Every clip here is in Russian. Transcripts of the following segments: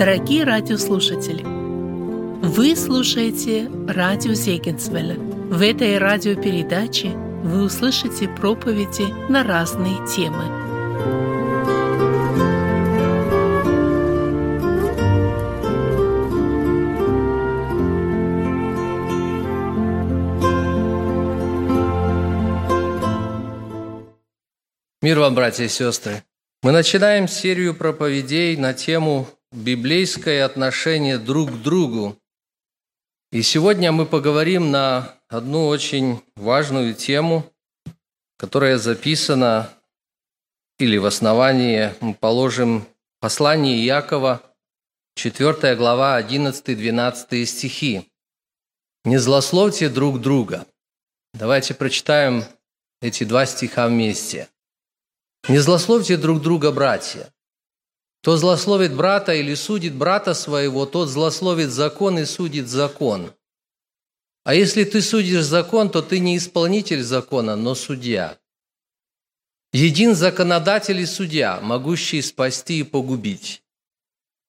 Дорогие радиослушатели, вы слушаете радио Зегенсвелля. В этой радиопередаче вы услышите проповеди на разные темы. Мир вам, братья и сестры! Мы начинаем серию проповедей на тему «Библейское отношение друг к другу». И сегодня мы поговорим на одну очень важную тему, которая записана, или в основании мы положим послание Иакова, 4 глава, 11-12 стихи. «Не злословьте друг друга». Давайте прочитаем эти два стиха вместе – не злословьте друг друга, братья. Кто злословит брата или судит брата своего, тот злословит закон и судит закон. А если ты судишь закон, то ты не исполнитель закона, но судья. Един законодатель и судья, могущий спасти и погубить.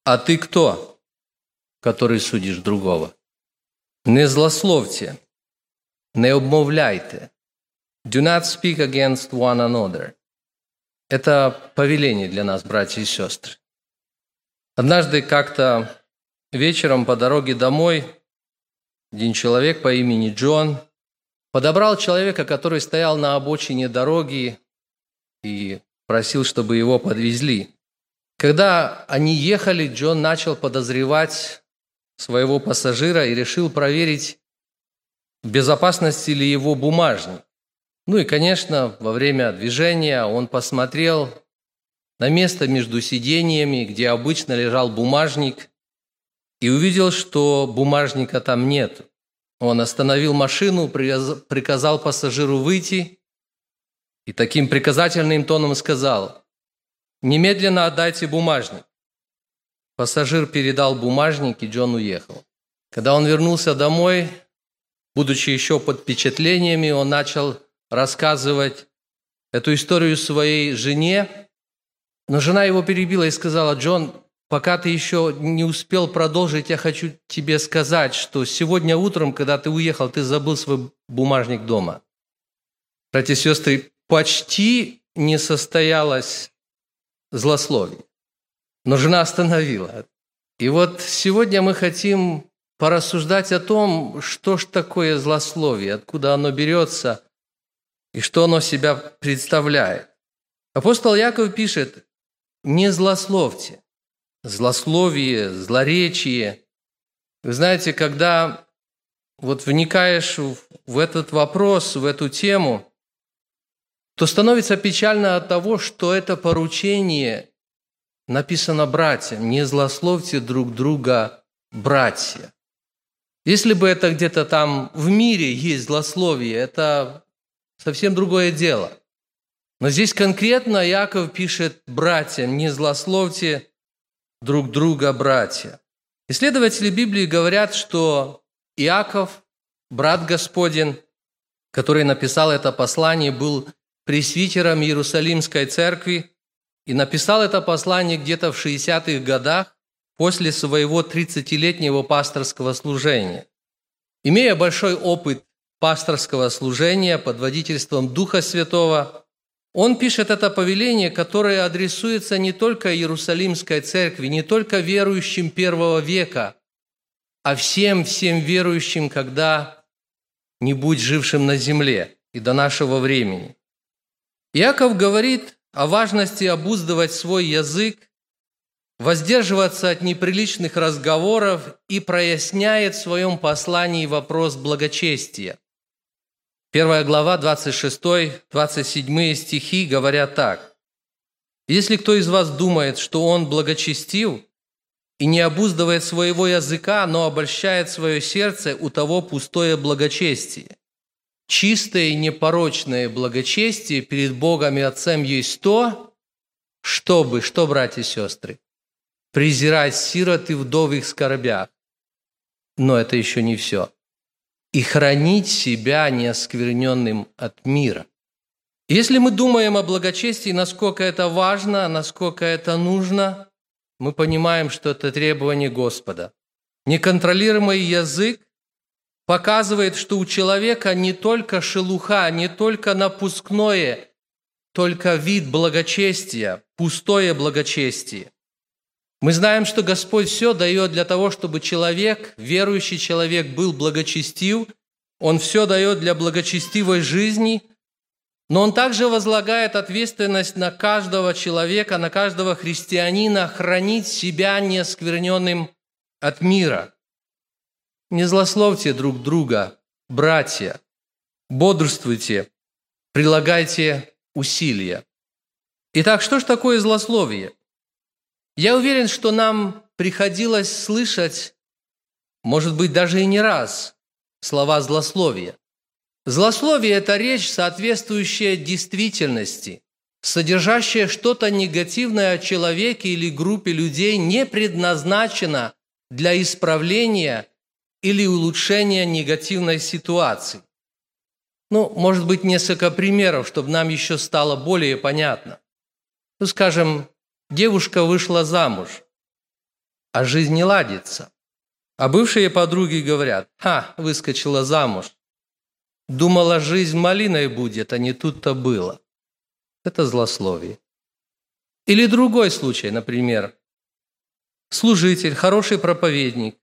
А ты кто, который судишь другого? Не злословьте, не обмовляйте. Do not speak against one another. Это повеление для нас, братья и сестры. Однажды как-то вечером по дороге домой один человек по имени Джон подобрал человека, который стоял на обочине дороги и просил, чтобы его подвезли. Когда они ехали, Джон начал подозревать своего пассажира и решил проверить, в безопасности ли его бумажник. Ну и, конечно, во время движения он посмотрел на место между сидениями, где обычно лежал бумажник, и увидел, что бумажника там нет. Он остановил машину, приказал пассажиру выйти и таким приказательным тоном сказал, «Немедленно отдайте бумажник». Пассажир передал бумажник, и Джон уехал. Когда он вернулся домой, будучи еще под впечатлениями, он начал рассказывать эту историю своей жене, но жена его перебила и сказала, Джон, пока ты еще не успел продолжить, я хочу тебе сказать, что сегодня утром, когда ты уехал, ты забыл свой бумажник дома. Братья и сестры, почти не состоялось злословие, но жена остановила. И вот сегодня мы хотим порассуждать о том, что ж такое злословие, откуда оно берется – и что оно себя представляет. Апостол Яков пишет, не злословьте. Злословие, злоречие. Вы знаете, когда вот вникаешь в этот вопрос, в эту тему, то становится печально от того, что это поручение написано братьям. Не злословьте друг друга, братья. Если бы это где-то там в мире есть злословие, это совсем другое дело. Но здесь конкретно Яков пишет братьям, не злословьте друг друга, братья. Исследователи Библии говорят, что Иаков, брат Господень, который написал это послание, был пресвитером Иерусалимской церкви и написал это послание где-то в 60-х годах после своего 30-летнего пасторского служения. Имея большой опыт пасторского служения под водительством Духа Святого, он пишет это повеление, которое адресуется не только Иерусалимской церкви, не только верующим первого века, а всем-всем верующим, когда-нибудь жившим на земле и до нашего времени. Иаков говорит о важности обуздывать свой язык, воздерживаться от неприличных разговоров и проясняет в своем послании вопрос благочестия. Первая глава, 26-27 стихи говорят так. «Если кто из вас думает, что он благочестив и не обуздывает своего языка, но обольщает свое сердце, у того пустое благочестие. Чистое и непорочное благочестие перед Богом и Отцем есть то, чтобы, что, братья и сестры, презирать сирот и вдов их скорбях. Но это еще не все и хранить себя неоскверненным от мира. Если мы думаем о благочестии, насколько это важно, насколько это нужно, мы понимаем, что это требование Господа. Неконтролируемый язык показывает, что у человека не только шелуха, не только напускное, только вид благочестия, пустое благочестие. Мы знаем, что Господь все дает для того, чтобы человек, верующий человек, был благочестив. Он все дает для благочестивой жизни, но Он также возлагает ответственность на каждого человека, на каждого христианина хранить себя неоскверненным от мира. Не злословьте друг друга, братья, бодрствуйте, прилагайте усилия. Итак, что же такое злословие? Я уверен, что нам приходилось слышать, может быть, даже и не раз, слова злословия. Злословие – это речь, соответствующая действительности, содержащая что-то негативное о человеке или группе людей, не предназначена для исправления или улучшения негативной ситуации. Ну, может быть, несколько примеров, чтобы нам еще стало более понятно. Ну, скажем, девушка вышла замуж, а жизнь не ладится. А бывшие подруги говорят, «Ха, выскочила замуж. Думала, жизнь малиной будет, а не тут-то было». Это злословие. Или другой случай, например. Служитель, хороший проповедник.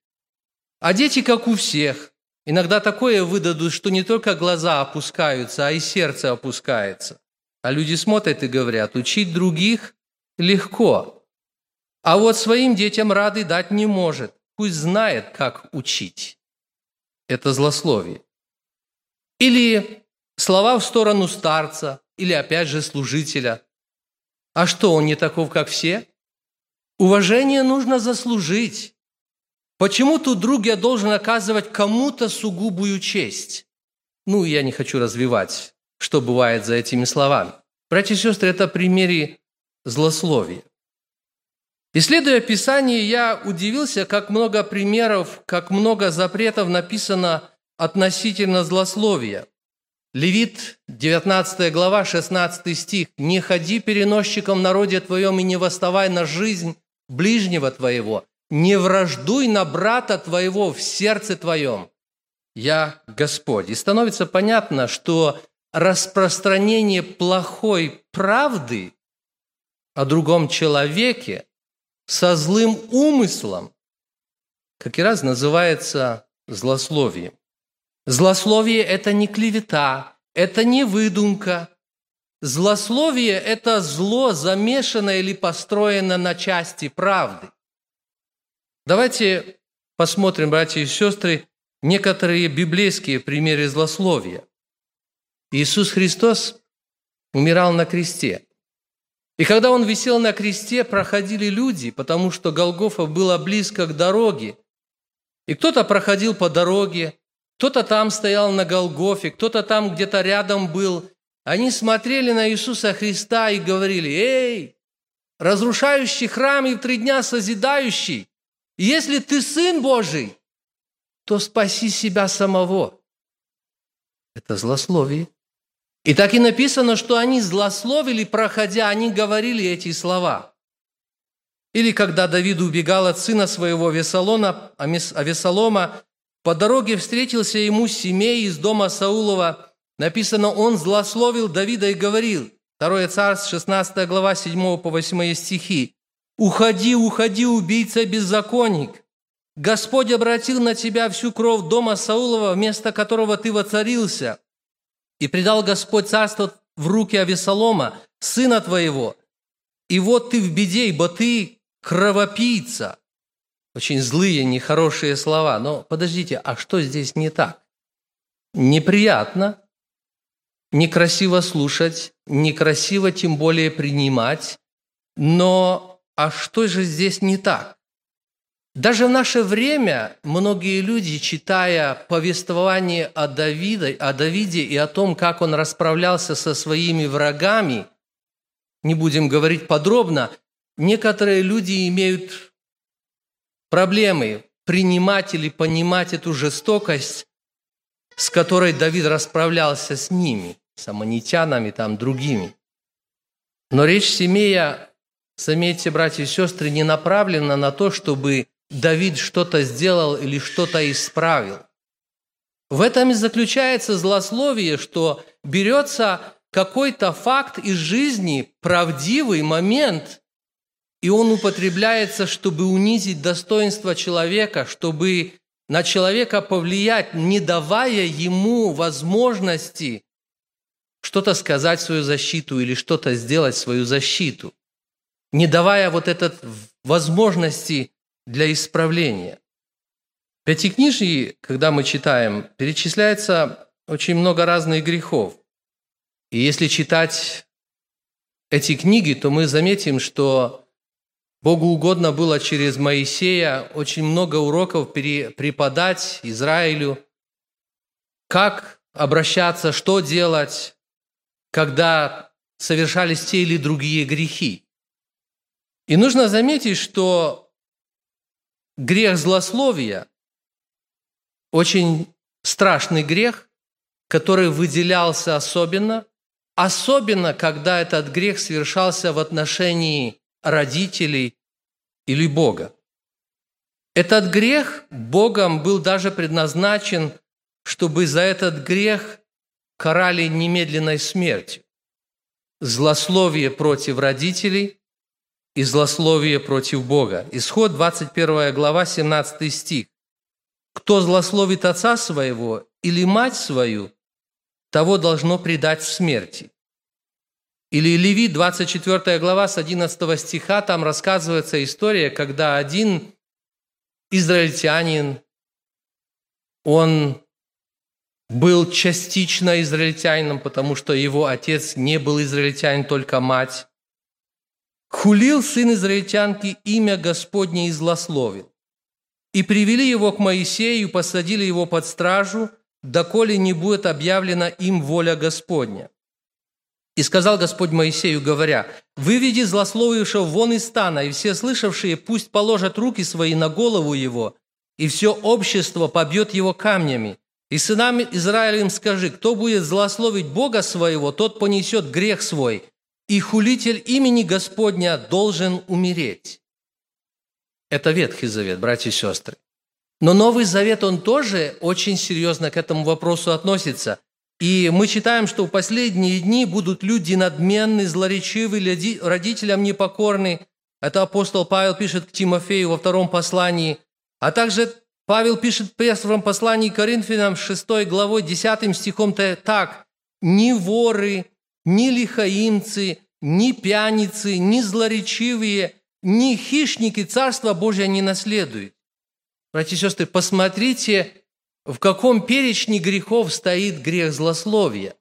А дети, как у всех, Иногда такое выдадут, что не только глаза опускаются, а и сердце опускается. А люди смотрят и говорят, учить других легко. А вот своим детям рады дать не может. Пусть знает, как учить. Это злословие. Или слова в сторону старца, или опять же служителя. А что, он не таков, как все? Уважение нужно заслужить. Почему тут друг я должен оказывать кому-то сугубую честь? Ну, я не хочу развивать, что бывает за этими словами. Братья и сестры, это примере злословия. Исследуя Писание, я удивился, как много примеров, как много запретов написано относительно злословия. Левит, 19 глава, 16 стих. «Не ходи переносчиком в народе твоем и не восставай на жизнь ближнего твоего, не враждуй на брата твоего в сердце твоем. Я Господь. И становится понятно, что распространение плохой правды о другом человеке со злым умыслом, как и раз называется злословием. Злословие – это не клевета, это не выдумка. Злословие – это зло, замешанное или построено на части правды. Давайте посмотрим, братья и сестры, некоторые библейские примеры злословия. Иисус Христос умирал на кресте. И когда Он висел на кресте, проходили люди, потому что Голгофа была близко к дороге. И кто-то проходил по дороге, кто-то там стоял на Голгофе, кто-то там где-то рядом был. Они смотрели на Иисуса Христа и говорили, «Эй, разрушающий храм и в три дня созидающий, если ты Сын Божий, то спаси себя самого. Это злословие. И так и написано, что они злословили, проходя, они говорили эти слова. Или когда Давид убегал от сына своего Весолона, а Весолома, по дороге встретился ему семей из дома Саулова. Написано, он злословил Давида и говорил, 2 Царств, 16 глава, 7 по 8 стихи. «Уходи, уходи, убийца беззаконник! Господь обратил на тебя всю кровь дома Саулова, вместо которого ты воцарился, и предал Господь царство в руки Авесолома, сына твоего. И вот ты в беде, ибо ты кровопийца». Очень злые, нехорошие слова. Но подождите, а что здесь не так? Неприятно, некрасиво слушать, некрасиво тем более принимать, но а что же здесь не так? Даже в наше время многие люди, читая повествование о Давиде, о Давиде и о том, как он расправлялся со своими врагами, не будем говорить подробно, некоторые люди имеют проблемы принимать или понимать эту жестокость, с которой Давид расправлялся с ними, с аммонитянами, там, другими. Но речь Семея заметьте, братья и сестры, не направлена на то, чтобы Давид что-то сделал или что-то исправил. В этом и заключается злословие, что берется какой-то факт из жизни, правдивый момент, и он употребляется, чтобы унизить достоинство человека, чтобы на человека повлиять, не давая ему возможности что-то сказать в свою защиту или что-то сделать в свою защиту, не давая вот этой возможности для исправления. В Пятикнижии, когда мы читаем, перечисляется очень много разных грехов. И если читать эти книги, то мы заметим, что Богу угодно было через Моисея очень много уроков преподать Израилю, как обращаться, что делать, когда совершались те или другие грехи. И нужно заметить, что грех злословия очень страшный грех, который выделялся особенно, особенно когда этот грех совершался в отношении родителей или Бога. Этот грех Богом был даже предназначен, чтобы за этот грех карали немедленной смертью. Злословие против родителей и злословие против Бога. Исход 21 глава, 17 стих. «Кто злословит отца своего или мать свою, того должно предать в смерти». Или Левит, 24 глава, с 11 стиха, там рассказывается история, когда один израильтянин, он был частично израильтянином, потому что его отец не был израильтянин, только мать. Хулил сын израильтянки имя Господне и злословил. И привели его к Моисею, посадили его под стражу, доколе не будет объявлена им воля Господня. И сказал Господь Моисею, говоря, «Выведи злословившего вон из стана, и все слышавшие пусть положат руки свои на голову его, и все общество побьет его камнями, и сынам Израилевым скажи, кто будет злословить Бога своего, тот понесет грех свой, и хулитель имени Господня должен умереть. Это Ветхий Завет, братья и сестры. Но Новый Завет, он тоже очень серьезно к этому вопросу относится. И мы читаем, что в последние дни будут люди надменны, злоречивы, родителям непокорны. Это апостол Павел пишет к Тимофею во втором послании. А также Павел пишет в первом послании Коринфянам 6 главой 10 стихом так. «Ни воры, ни лихаимцы, ни пьяницы, ни злоречивые, ни хищники Царства Божия не наследуют». Братья и сестры, посмотрите, в каком перечне грехов стоит грех злословия.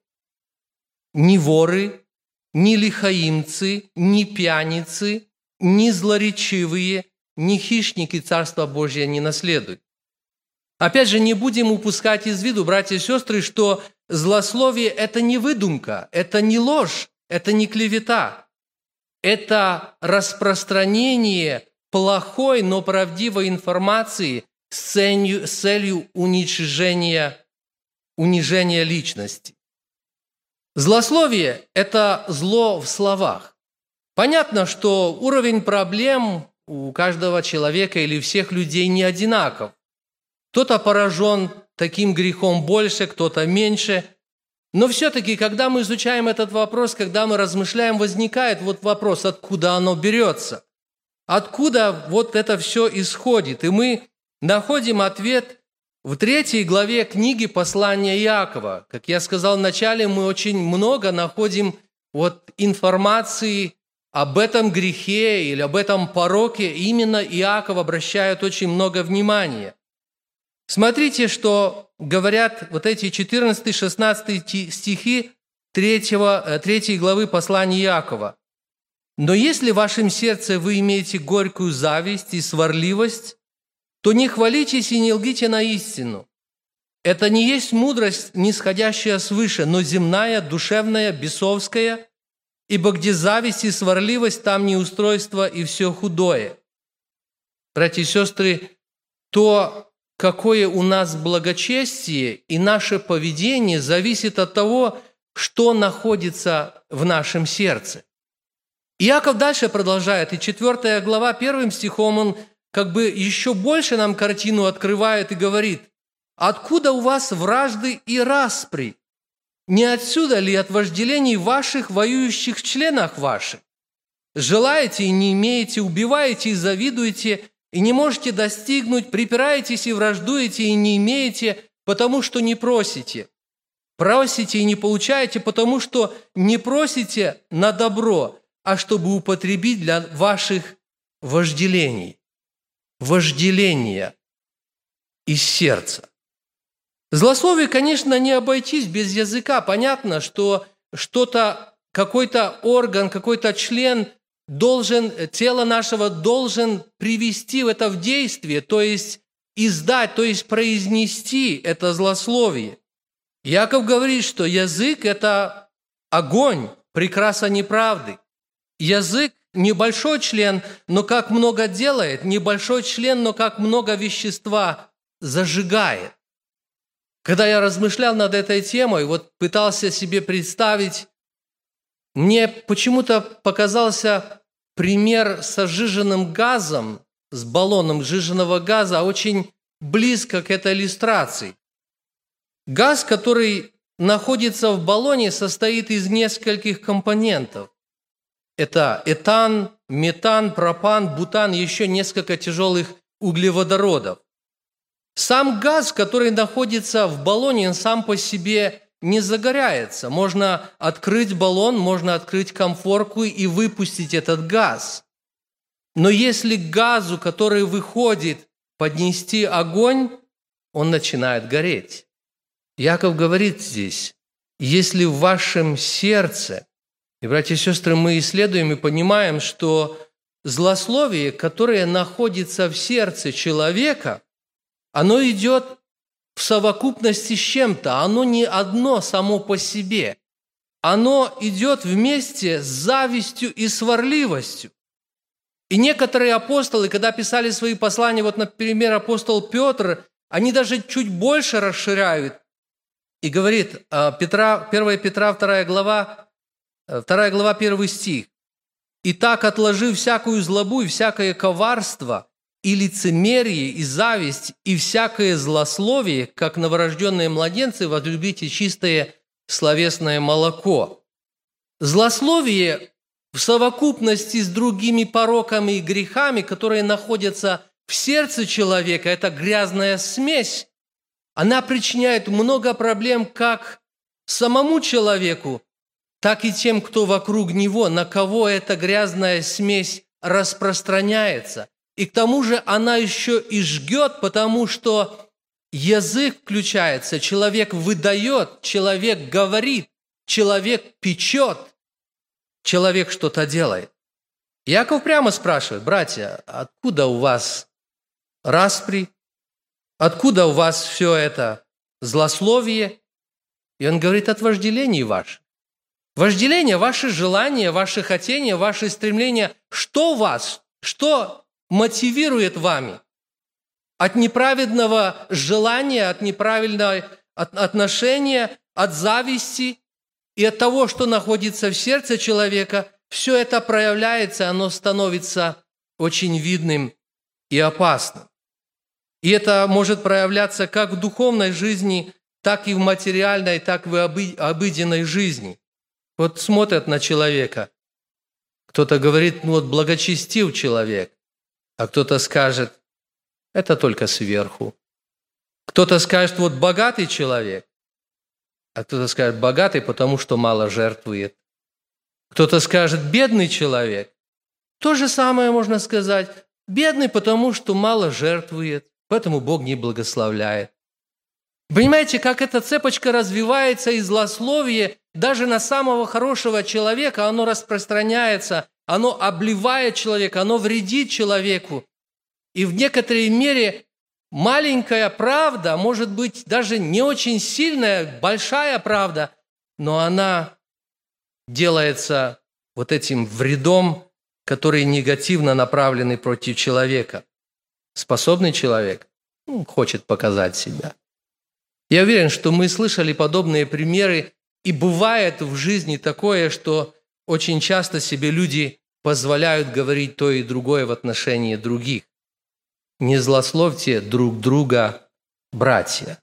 Ни воры, ни лихаимцы, ни пьяницы, ни злоречивые, ни хищники Царства Божия не наследуют. Опять же, не будем упускать из виду, братья и сестры, что злословие – это не выдумка, это не ложь, это не клевета. Это распространение плохой, но правдивой информации с целью, с целью уничижения, унижения личности. Злословие – это зло в словах. Понятно, что уровень проблем у каждого человека или всех людей не одинаков. Кто-то поражен таким грехом больше, кто-то меньше. Но все-таки, когда мы изучаем этот вопрос, когда мы размышляем, возникает вот вопрос, откуда оно берется. Откуда вот это все исходит. И мы находим ответ в третьей главе книги послания Иакова. Как я сказал вначале, мы очень много находим вот информации об этом грехе или об этом пороке. Именно Иаков обращает очень много внимания. Смотрите, что говорят вот эти 14-16 стихи 3, 3 э, главы послания Иакова. «Но если в вашем сердце вы имеете горькую зависть и сварливость, то не хвалитесь и не лгите на истину. Это не есть мудрость, нисходящая свыше, но земная, душевная, бесовская, ибо где зависть и сварливость, там неустройство и все худое». Братья и сестры, то какое у нас благочестие и наше поведение зависит от того, что находится в нашем сердце. Иаков дальше продолжает, и 4 глава первым стихом он как бы еще больше нам картину открывает и говорит, «Откуда у вас вражды и распри? Не отсюда ли от вожделений ваших воюющих членах ваших? Желаете и не имеете, убиваете и завидуете, и не можете достигнуть, припираетесь и враждуете и не имеете, потому что не просите. Просите и не получаете, потому что не просите на добро, а чтобы употребить для ваших вожделений. Вожделения из сердца. Злословие, конечно, не обойтись без языка. Понятно, что что-то, какой-то орган, какой-то член должен, тело нашего должен привести это в действие, то есть издать, то есть произнести это злословие. Яков говорит, что язык – это огонь, прекраса неправды. Язык – небольшой член, но как много делает, небольшой член, но как много вещества зажигает. Когда я размышлял над этой темой, вот пытался себе представить, мне почему-то показался пример с сжиженным газом, с баллоном сжиженного газа, очень близко к этой иллюстрации. Газ, который находится в баллоне, состоит из нескольких компонентов. Это этан, метан, пропан, бутан, еще несколько тяжелых углеводородов. Сам газ, который находится в баллоне, он сам по себе не загорается. Можно открыть баллон, можно открыть комфорку и выпустить этот газ. Но если газу, который выходит, поднести огонь, он начинает гореть. Яков говорит здесь, если в вашем сердце, и, братья и сестры, мы исследуем и понимаем, что злословие, которое находится в сердце человека – оно идет в совокупности с чем-то, оно не одно само по себе. Оно идет вместе с завистью и сварливостью. И некоторые апостолы, когда писали свои послания, вот, например, апостол Петр, они даже чуть больше расширяют и говорит, а, Петра, 1 Петра, 2 глава, 2 глава, 1 стих. «Итак, отложив всякую злобу и всякое коварство, и лицемерие, и зависть, и всякое злословие, как новорожденные младенцы, возлюбите чистое словесное молоко. Злословие в совокупности с другими пороками и грехами, которые находятся в сердце человека, это грязная смесь. Она причиняет много проблем как самому человеку, так и тем, кто вокруг него, на кого эта грязная смесь распространяется – и к тому же она еще и жгет, потому что язык включается, человек выдает, человек говорит, человек печет, человек что-то делает. Яков прямо спрашивает, братья, откуда у вас распри, откуда у вас все это злословие? И он говорит, от вожделений ваших. Вожделение, ваши желания, ваши хотения, ваши стремления, что у вас, что мотивирует вами от неправедного желания, от неправильного отношения, от зависти и от того, что находится в сердце человека, все это проявляется, оно становится очень видным и опасным. И это может проявляться как в духовной жизни, так и в материальной, так и в обыденной жизни. Вот смотрят на человека. Кто-то говорит, ну вот благочестив человек. А кто-то скажет, это только сверху. Кто-то скажет, вот богатый человек, а кто-то скажет, богатый, потому что мало жертвует. Кто-то скажет, бедный человек. То же самое можно сказать, бедный, потому что мало жертвует, поэтому Бог не благословляет. Понимаете, как эта цепочка развивается и злословие даже на самого хорошего человека, оно распространяется оно обливает человека, оно вредит человеку. И в некоторой мере маленькая правда, может быть, даже не очень сильная, большая правда, но она делается вот этим вредом, который негативно направленный против человека. Способный человек ну, хочет показать себя. Я уверен, что мы слышали подобные примеры, и бывает в жизни такое, что очень часто себе люди позволяют говорить то и другое в отношении других. Не злословьте друг друга, братья.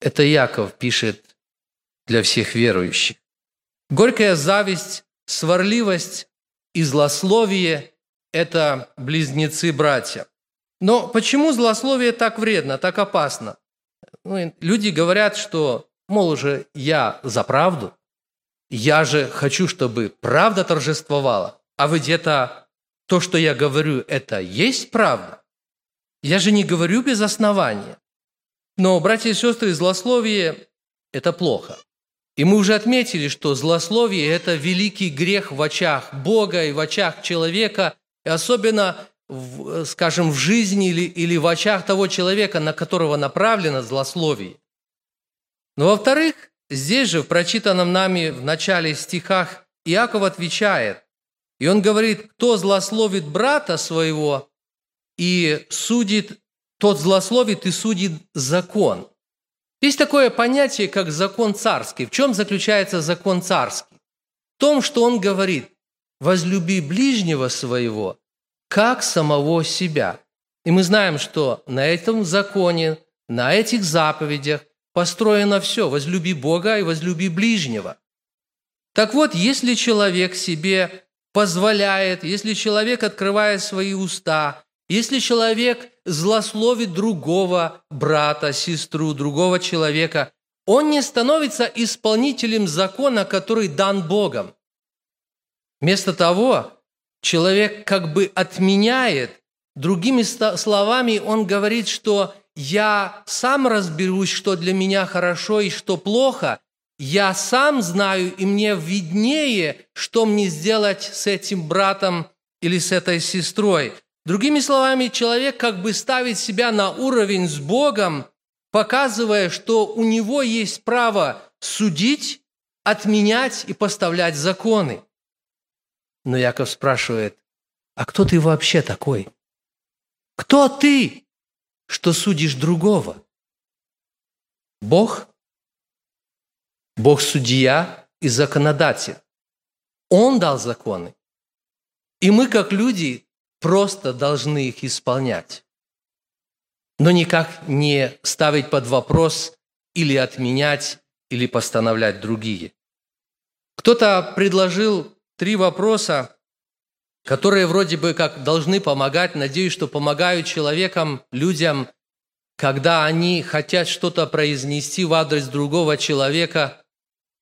Это Яков пишет для всех верующих. Горькая зависть, сварливость и злословие – это близнецы-братья. Но почему злословие так вредно, так опасно? Ну, люди говорят, что, мол, уже я за правду, я же хочу, чтобы правда торжествовала, а ведь это то, что я говорю, это есть правда. Я же не говорю без основания. Но, братья и сестры, злословие – это плохо. И мы уже отметили, что злословие – это великий грех в очах Бога и в очах человека, и особенно, в, скажем, в жизни или, или в очах того человека, на которого направлено злословие. Но, во-вторых, здесь же, в прочитанном нами в начале стихах, Иаков отвечает, и он говорит, кто злословит брата своего и судит, тот злословит и судит закон – есть такое понятие, как закон царский. В чем заключается закон царский? В том, что он говорит, возлюби ближнего своего, как самого себя. И мы знаем, что на этом законе, на этих заповедях построено все. Возлюби Бога и возлюби ближнего. Так вот, если человек себе позволяет, если человек открывает свои уста если человек злословит другого брата, сестру, другого человека, он не становится исполнителем закона, который дан Богом. Вместо того, человек как бы отменяет, другими словами, он говорит, что я сам разберусь, что для меня хорошо и что плохо, я сам знаю, и мне виднее, что мне сделать с этим братом или с этой сестрой. Другими словами, человек как бы ставит себя на уровень с Богом, показывая, что у него есть право судить, отменять и поставлять законы. Но Яков спрашивает, а кто ты вообще такой? Кто ты, что судишь другого? Бог? Бог судья и законодатель. Он дал законы. И мы, как люди, просто должны их исполнять. Но никак не ставить под вопрос или отменять, или постановлять другие. Кто-то предложил три вопроса, которые вроде бы как должны помогать. Надеюсь, что помогают человекам, людям, когда они хотят что-то произнести в адрес другого человека.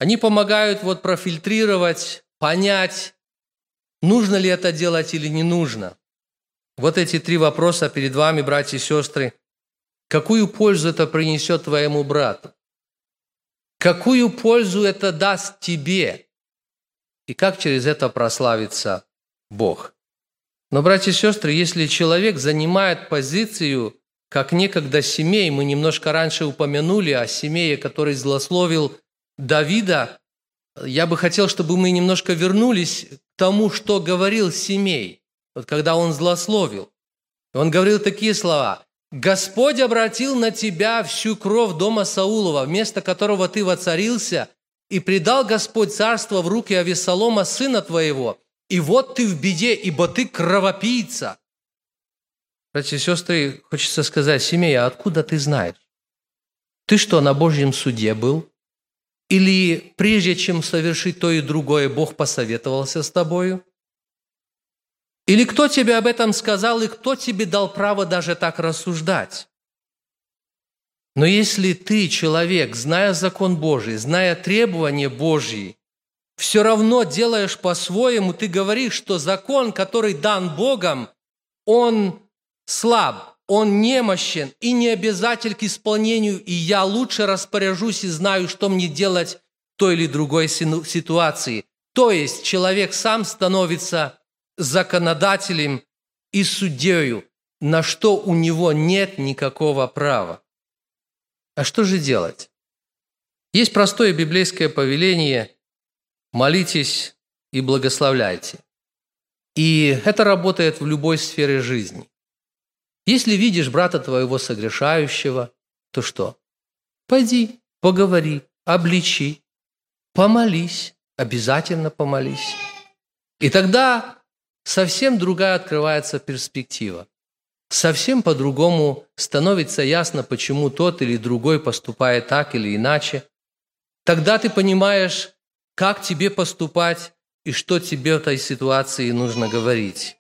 Они помогают вот профильтрировать, понять, нужно ли это делать или не нужно. Вот эти три вопроса перед вами, братья и сестры. Какую пользу это принесет твоему брату? Какую пользу это даст тебе? И как через это прославится Бог? Но, братья и сестры, если человек занимает позицию, как некогда семей, мы немножко раньше упомянули о семее, который злословил Давида, я бы хотел, чтобы мы немножко вернулись к тому, что говорил семей – вот когда он злословил. Он говорил такие слова. «Господь обратил на тебя всю кровь дома Саулова, вместо которого ты воцарился, и предал Господь царство в руки Авесолома, сына твоего, и вот ты в беде, ибо ты кровопийца». Братья и сестры, хочется сказать, семья, откуда ты знаешь? Ты что, на Божьем суде был? Или прежде чем совершить то и другое, Бог посоветовался с тобою? Или кто тебе об этом сказал, и кто тебе дал право даже так рассуждать? Но если ты, человек, зная закон Божий, зная требования Божьи, все равно делаешь по-своему, ты говоришь, что закон, который дан Богом, он слаб, он немощен и не обязатель к исполнению, и я лучше распоряжусь и знаю, что мне делать в той или другой ситуации. То есть человек сам становится законодателем и судьею, на что у него нет никакого права. А что же делать? Есть простое библейское повеление «молитесь и благословляйте». И это работает в любой сфере жизни. Если видишь брата твоего согрешающего, то что? Пойди, поговори, обличи, помолись, обязательно помолись. И тогда совсем другая открывается перспектива. Совсем по-другому становится ясно, почему тот или другой поступает так или иначе. Тогда ты понимаешь, как тебе поступать и что тебе в этой ситуации нужно говорить.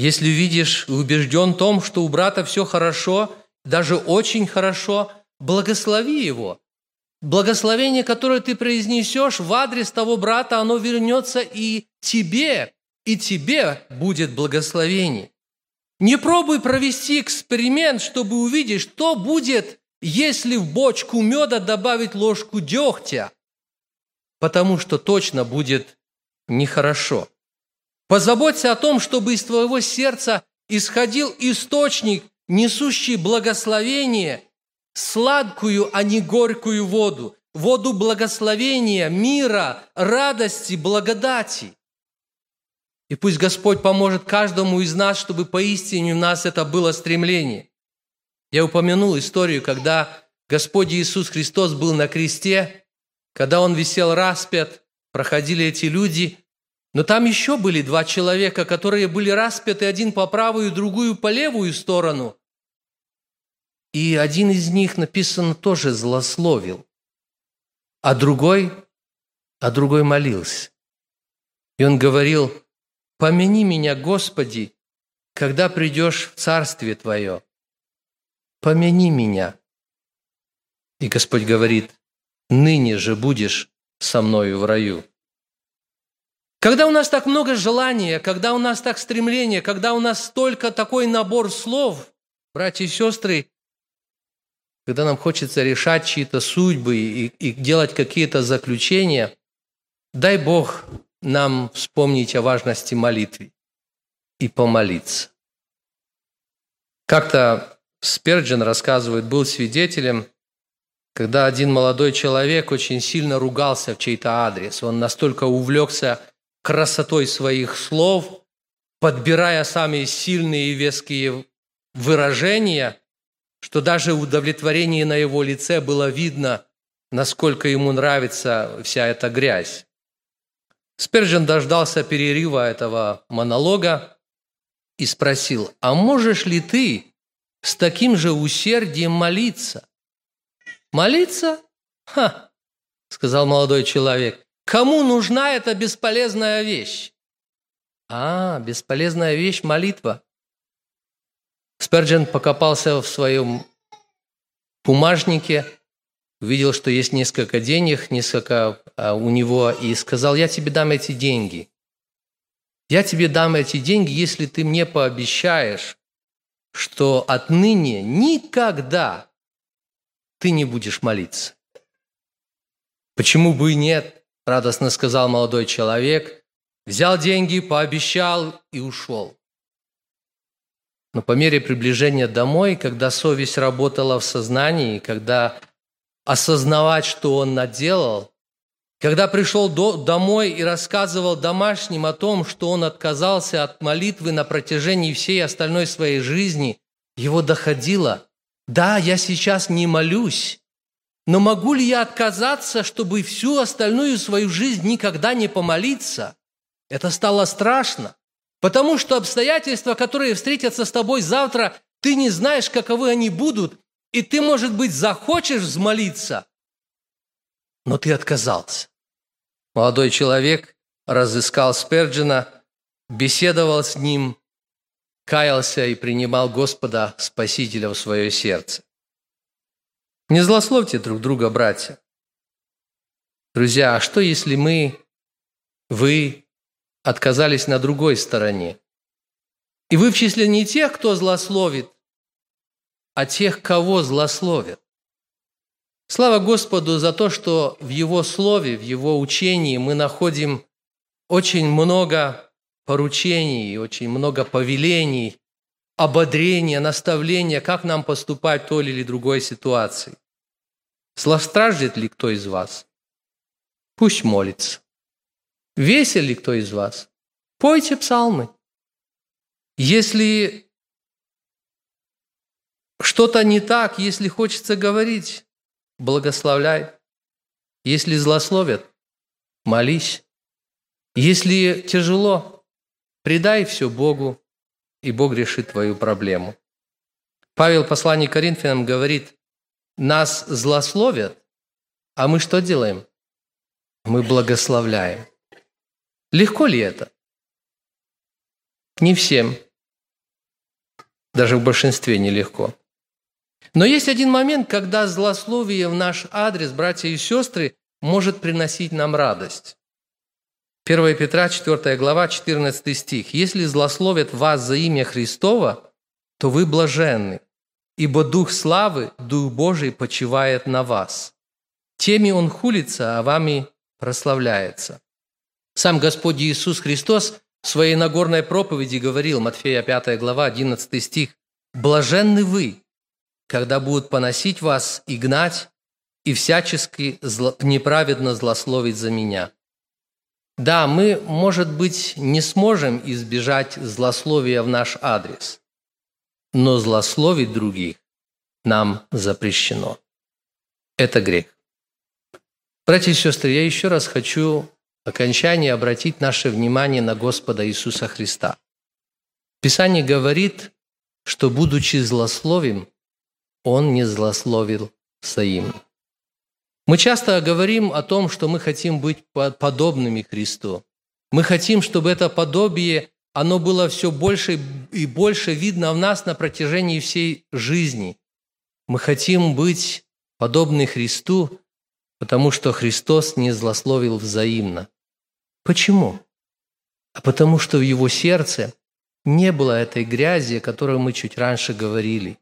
Если видишь и убежден в том, что у брата все хорошо, даже очень хорошо, благослови его. Благословение, которое ты произнесешь в адрес того брата, оно вернется и тебе, и тебе будет благословение. Не пробуй провести эксперимент, чтобы увидеть, что будет, если в бочку меда добавить ложку дегтя, потому что точно будет нехорошо. Позаботься о том, чтобы из твоего сердца исходил источник, несущий благословение, сладкую, а не горькую воду, воду благословения, мира, радости, благодати. И пусть Господь поможет каждому из нас, чтобы поистине у нас это было стремление. Я упомянул историю, когда Господь Иисус Христос был на кресте, когда Он висел распят, проходили эти люди, но там еще были два человека, которые были распяты, один по правую, другую по левую сторону. И один из них, написано, тоже злословил, а другой, а другой молился. И он говорил, «Помяни меня, Господи, когда придешь в Царствие Твое. Помяни меня». И Господь говорит, «Ныне же будешь со мною в раю». Когда у нас так много желания, когда у нас так стремление, когда у нас столько такой набор слов, братья и сестры, когда нам хочется решать чьи-то судьбы и, и делать какие-то заключения, дай Бог нам вспомнить о важности молитвы и помолиться. Как-то Сперджин рассказывает, был свидетелем, когда один молодой человек очень сильно ругался в чей-то адрес. Он настолько увлекся красотой своих слов, подбирая самые сильные и веские выражения, что даже удовлетворение на его лице было видно, насколько ему нравится вся эта грязь. Спержен дождался перерыва этого монолога и спросил, а можешь ли ты с таким же усердием молиться? Молиться? Ха, сказал молодой человек. Кому нужна эта бесполезная вещь? А, бесполезная вещь – молитва. Сперджен покопался в своем бумажнике, увидел, что есть несколько денег, несколько а, у него, и сказал, я тебе дам эти деньги. Я тебе дам эти деньги, если ты мне пообещаешь, что отныне никогда ты не будешь молиться. Почему бы и нет? Радостно сказал молодой человек, взял деньги, пообещал и ушел. Но по мере приближения домой, когда совесть работала в сознании, когда осознавать, что он наделал, когда пришел до, домой и рассказывал домашним о том, что он отказался от молитвы на протяжении всей остальной своей жизни, его доходило, да, я сейчас не молюсь, но могу ли я отказаться, чтобы всю остальную свою жизнь никогда не помолиться? Это стало страшно, потому что обстоятельства, которые встретятся с тобой завтра, ты не знаешь, каковы они будут, и ты, может быть, захочешь взмолиться, но ты отказался. Молодой человек разыскал Сперджина, беседовал с ним, каялся и принимал Господа Спасителя в свое сердце. Не злословьте друг друга, братья. Друзья, а что если мы, вы, отказались на другой стороне? И вы в числе не тех, кто злословит, а тех, кого злословят. Слава Господу за то, что в Его Слове, в Его учении мы находим очень много поручений, очень много повелений, ободрения, наставления, как нам поступать в той или другой ситуации. Сластраждет ли кто из вас? Пусть молится. Весел ли кто из вас? Пойте псалмы. Если что-то не так, если хочется говорить, благословляй. Если злословят, молись. Если тяжело, предай все Богу, и Бог решит твою проблему. Павел, послание Коринфянам, говорит, нас злословят, а мы что делаем? Мы благословляем. Легко ли это? Не всем. Даже в большинстве нелегко. Но есть один момент, когда злословие в наш адрес, братья и сестры, может приносить нам радость. 1 Петра, 4 глава, 14 стих. «Если злословят вас за имя Христова, то вы блаженны, ибо Дух славы, Дух Божий почивает на вас. Теми Он хулится, а вами прославляется». Сам Господь Иисус Христос в своей Нагорной проповеди говорил, Матфея 5 глава, 11 стих, «Блаженны вы, когда будут поносить вас и гнать, и всячески зло, неправедно злословить за меня. Да, мы, может быть, не сможем избежать злословия в наш адрес, но злословить других нам запрещено. Это грех. Братья и сестры, я еще раз хочу в окончании обратить наше внимание на Господа Иисуса Христа. Писание говорит, что, будучи злословим, он не злословил взаимно. Мы часто говорим о том, что мы хотим быть подобными Христу. Мы хотим, чтобы это подобие, оно было все больше и больше видно в нас на протяжении всей жизни. Мы хотим быть подобны Христу, потому что Христос не злословил взаимно. Почему? А потому что в его сердце не было этой грязи, о которой мы чуть раньше говорили.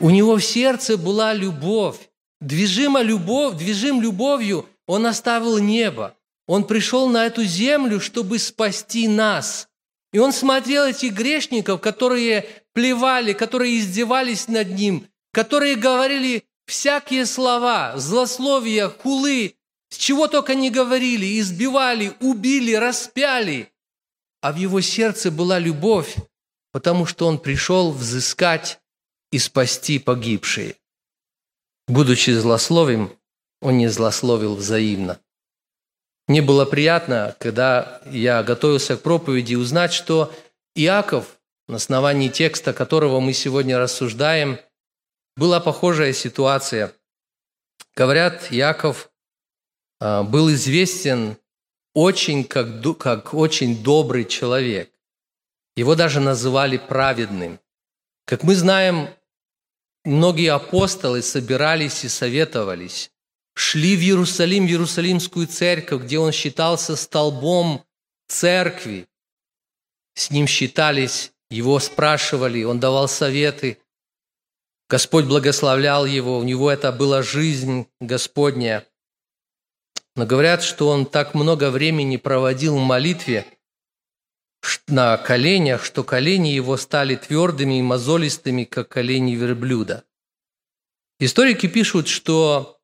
У него в сердце была любовь. Движима любовь, движим любовью, он оставил небо. Он пришел на эту землю, чтобы спасти нас. И он смотрел этих грешников, которые плевали, которые издевались над ним, которые говорили всякие слова, злословия, хулы, с чего только не говорили, избивали, убили, распяли. А в его сердце была любовь, потому что он пришел взыскать и спасти погибшие. Будучи злословим, он не злословил взаимно. Мне было приятно, когда я готовился к проповеди, узнать, что Иаков, на основании текста, которого мы сегодня рассуждаем, была похожая ситуация. Говорят, Иаков а, был известен очень как, как очень добрый человек. Его даже называли праведным. Как мы знаем, многие апостолы собирались и советовались, шли в Иерусалим, в Иерусалимскую церковь, где он считался столбом церкви. С ним считались, его спрашивали, он давал советы. Господь благословлял его, у него это была жизнь Господня. Но говорят, что он так много времени проводил в молитве – на коленях, что колени его стали твердыми и мозолистыми, как колени верблюда. Историки пишут, что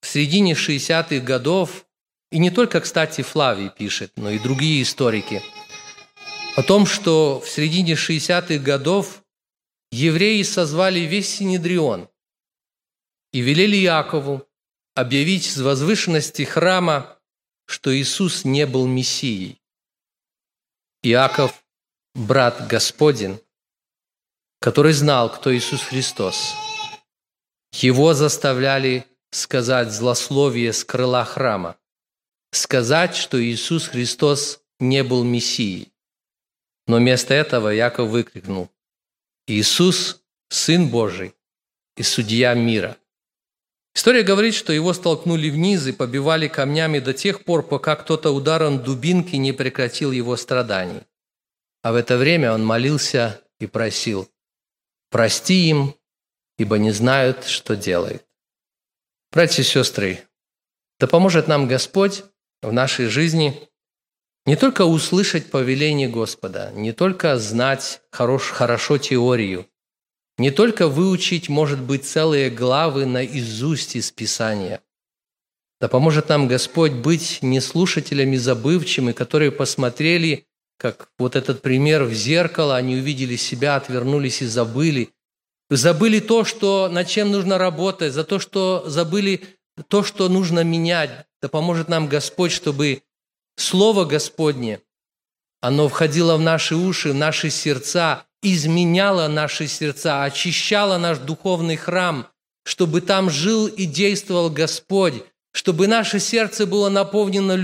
в середине 60-х годов, и не только, кстати, Флавий пишет, но и другие историки, о том, что в середине 60-х годов евреи созвали весь Синедрион и велели Якову объявить с возвышенности храма, что Иисус не был Мессией. Иаков, брат Господень, который знал, кто Иисус Христос. Его заставляли сказать злословие с крыла храма, сказать, что Иисус Христос не был Мессией. Но вместо этого Яков выкрикнул, «Иисус – Сын Божий и Судья мира». История говорит, что его столкнули вниз и побивали камнями до тех пор, пока кто-то ударом дубинки не прекратил его страданий. А в это время он молился и просил, «Прости им, ибо не знают, что делают». Братья и сестры, да поможет нам Господь в нашей жизни не только услышать повеление Господа, не только знать хорош, хорошо теорию, не только выучить, может быть, целые главы наизусть из Писания. Да поможет нам Господь быть не слушателями забывчими, которые посмотрели, как вот этот пример в зеркало, они увидели себя, отвернулись и забыли. Забыли то, что, над чем нужно работать, за то, что забыли то, что нужно менять. Да поможет нам Господь, чтобы Слово Господне, оно входило в наши уши, в наши сердца, изменяло наши сердца, очищало наш духовный храм, чтобы там жил и действовал Господь, чтобы наше сердце было наполнено,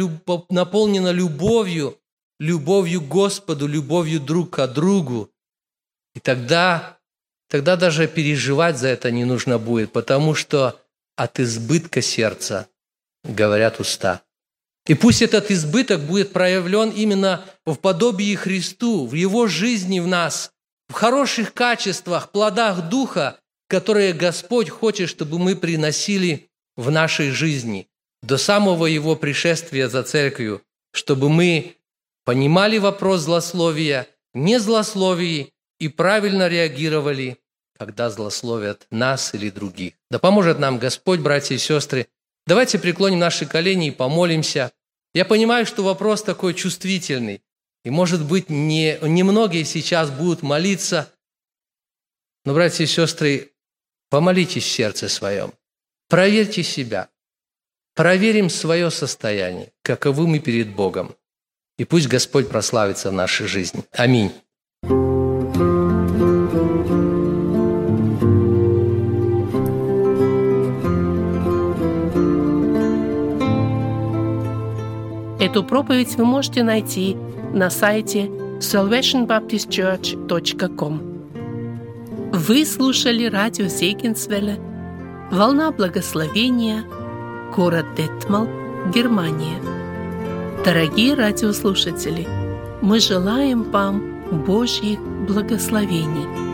наполнено любовью, любовью к Господу, любовью друг к другу. И тогда, тогда даже переживать за это не нужно будет, потому что от избытка сердца говорят уста. И пусть этот избыток будет проявлен именно в подобии Христу, в Его жизни в нас, в хороших качествах, плодах Духа, которые Господь хочет, чтобы мы приносили в нашей жизни до самого Его пришествия за церковью, чтобы мы понимали вопрос злословия, не злословии и правильно реагировали, когда злословят нас или других. Да поможет нам Господь, братья и сестры, Давайте преклоним наши колени и помолимся. Я понимаю, что вопрос такой чувствительный. И, может быть, не, немногие сейчас будут молиться. Но, братья и сестры, помолитесь в сердце своем. Проверьте себя. Проверим свое состояние, каковы мы перед Богом. И пусть Господь прославится в нашей жизни. Аминь. Эту проповедь вы можете найти на сайте salvationbaptistchurch.com. Вы слушали радио Зейгенсвелля «Волна благословения», город Детмал, Германия. Дорогие радиослушатели, мы желаем вам Божьих благословений –